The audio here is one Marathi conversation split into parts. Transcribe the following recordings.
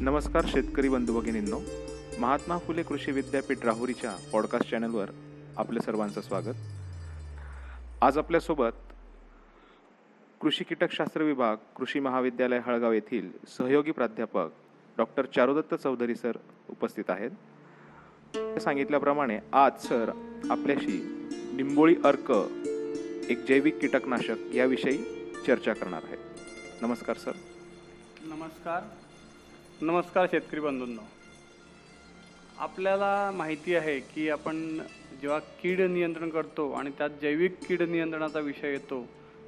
नमस्कार शेतकरी बंधू भगिनींनो. महात्मा फुले कृषी विद्यापीठ राहुरीच्या पॉडकास्ट चॅनलवर आपलं सर्वांचं स्वागत. आज आपल्यासोबत कृषी कीटकशास्त्र विभाग कृषी महाविद्यालय हळगाव येथील सहयोगी प्राध्यापक डॉक्टर चारुदत्त चौधरी सर उपस्थित आहेत. ते सांगितल्याप्रमाणे आज सर आपल्याशी निंबोळी अर्क एक जैविक कीटकनाशक याविषयी चर्चा करणार आहेत. नमस्कार सर. नमस्कार. नमस्कार शेतकरी बंधूंनो. आपल्याला माहिती आहे की आपण जेव्हा कीड नियंत्रण करतो आणि त्यात जैविक कीड नियंत्रणाचा विषय येतो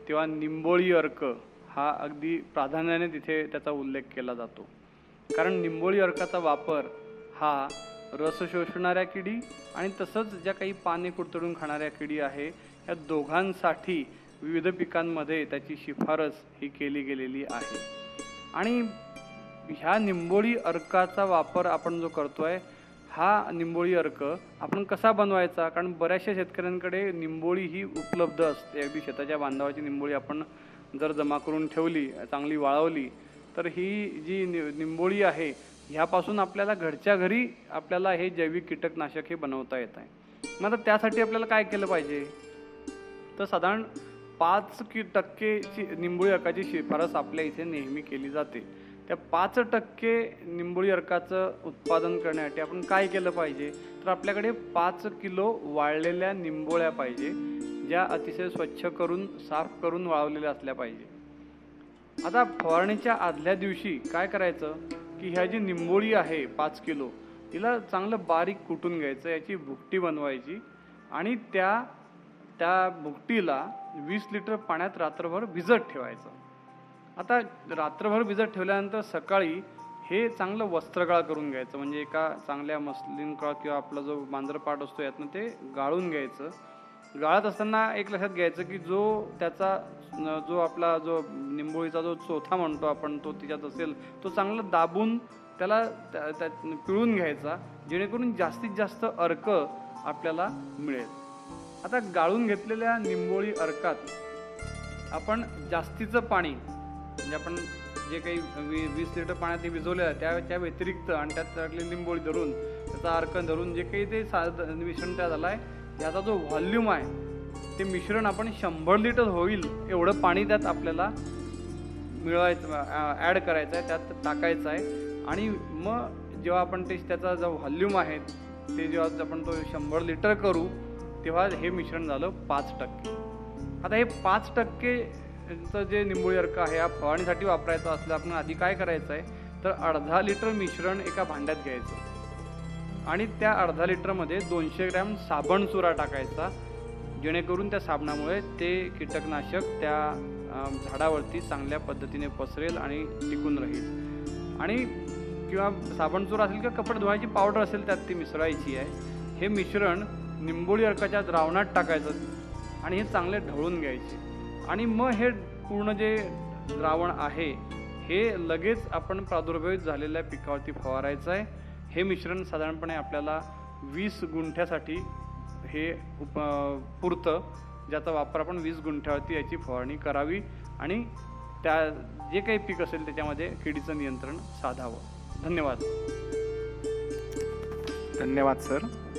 तेव्हा निंबोळी अर्क हा अगदी प्राधान्याने तिथे त्याचा उल्लेख केला जातो. कारण निंबोळी अर्काचा वापर हा रस शोषणाऱ्या किडी आणि तसंच ज्या काही पाने कुडतडून खाणाऱ्या किडी आहे या दोघांसाठी विविध पिकांमध्ये त्याची शिफारस ही केली गेलेली आहे. आणि ह्या निंबोळी अर्काचा वापर आपण जो करतो आहे हा निंबोळी अर्क आपण कसा बनवायचा? कारण बऱ्याचशा शेतकऱ्यांकडे निंबोळी ही उपलब्ध असते. अगदी शेताच्या बांधावाची निंबोळी आपण जर जमा करून ठेवली चांगली वाळवली तर ही जी नि- निंबोळी आहे ह्यापासून आपल्याला घरच्या घरी आपल्याला हे जैविक कीटकनाशक हे बनवता येत आहे. मग आता त्यासाठी आपल्याला काय केलं पाहिजे? तर साधारण पाच की टक्केची निंबोळी अर्काची शिफारस आपल्या इथे नेहमी केली जाते. त्या पाच टक्के निंबोळी अर्काचं उत्पादन करण्यासाठी आपण काय केलं पाहिजे? तर आपल्याकडे पाच किलो वाळलेल्या निंबोळ्या पाहिजे ज्या अतिशय स्वच्छ करून साफ करून वाळवलेल्या असल्या पाहिजे. आता फवारणीच्या आदल्या दिवशी काय करायचं? की ह्या जी निंबोळी आहे पाच किलो तिला चांगलं बारीक कुटून घ्यायचं याची भुकटी बनवायची आणि त्या त्या भुकटीला वीस लिटर पाण्यात रात्रभर भिजत ठेवायचं. आता रात्रभर भिजत ठेवल्यानंतर सकाळी हे चांगलं वस्त्रगाळ करून घ्यायचं. म्हणजे एका चांगल्या मसलिन कळ किंवा आपला जो मांजरपाट असतो यातनं ते गाळून घ्यायचं. गाळत असताना एक लक्षात घ्यायचं की जो त्याचा जो आपला जो निंबोळीचा जो चोथा म्हणतो आपण तो तिच्यात असेल तो चांगला दाबून त्याला त्या- त्या- पिळून घ्यायचा जेणेकरून जास्तीत जास्त अर्क आपल्याला मिळेल. आता गाळून घेतलेल्या निंबोळी अर्कात आपण जास्तीचं पाणी म्हणजे आपण जे काही वी वीस लिटर पाण्यात ते भिजवलेलं आहे त्या त्या व्यतिरिक्त आणि त्यात टाकलेली लिंबोळी धरून त्याचा अर्क धरून जे काही ते सा मिश्रण तयार झालं आहे याचा जो व्हॉल्यूम आहे ते मिश्रण आपण शंभर लिटर होईल एवढं पाणी त्यात आपल्याला मिळवायचं ॲड करायचं आहे त्यात टाकायचं आहे. आणि मग जेव्हा आपण ते त्याचा जो व्हॉल्यूम आहे ते जेव्हा आपण तो शंभर लिटर करू तेव्हा हे मिश्रण झालं पाच टक्के. आता हे पाच टक्के त्याचं जे निंबोळी अर्क आहे हा फवारणीसाठी वापरायचा असलं आपण आधी काय करायचं आहे तर अर्धा लिटर मिश्रण एका भांड्यात घ्यायचं. आणि त्या अर्धा लिटरमध्ये दोनशे ग्रॅम साबण चुरा टाकायचा जेणेकरून त्या साबणामुळे ते कीटकनाशक त्या झाडावरती चांगल्या पद्धतीने पसरेल आणि टिकून राहील. आणि किंवा साबण चुरा असेल किंवा कपडे धुवायची पावडर असेल त्यात ती मिसळायची आहे. हे मिश्रण निंबोळी अर्काच्या द्रावणात टाकायचं आणि हे चांगले ढवळून घ्यायचे. आणि मग हे पूर्ण जे द्रावण आहे हे लगेच आपण प्रादुर्भावित झालेल्या पिकावरती फवारायचं आहे. हे मिश्रण साधारणपणे आपल्याला वीस गुंठ्यासाठी हे उप पुरतं ज्याचा वापर आपण वीस गुंठ्यावरती याची फवारणी करावी आणि त्या जे काही पीक असेल त्याच्यामध्ये किडीचं नियंत्रण साधावं. धन्यवाद. धन्यवाद सर.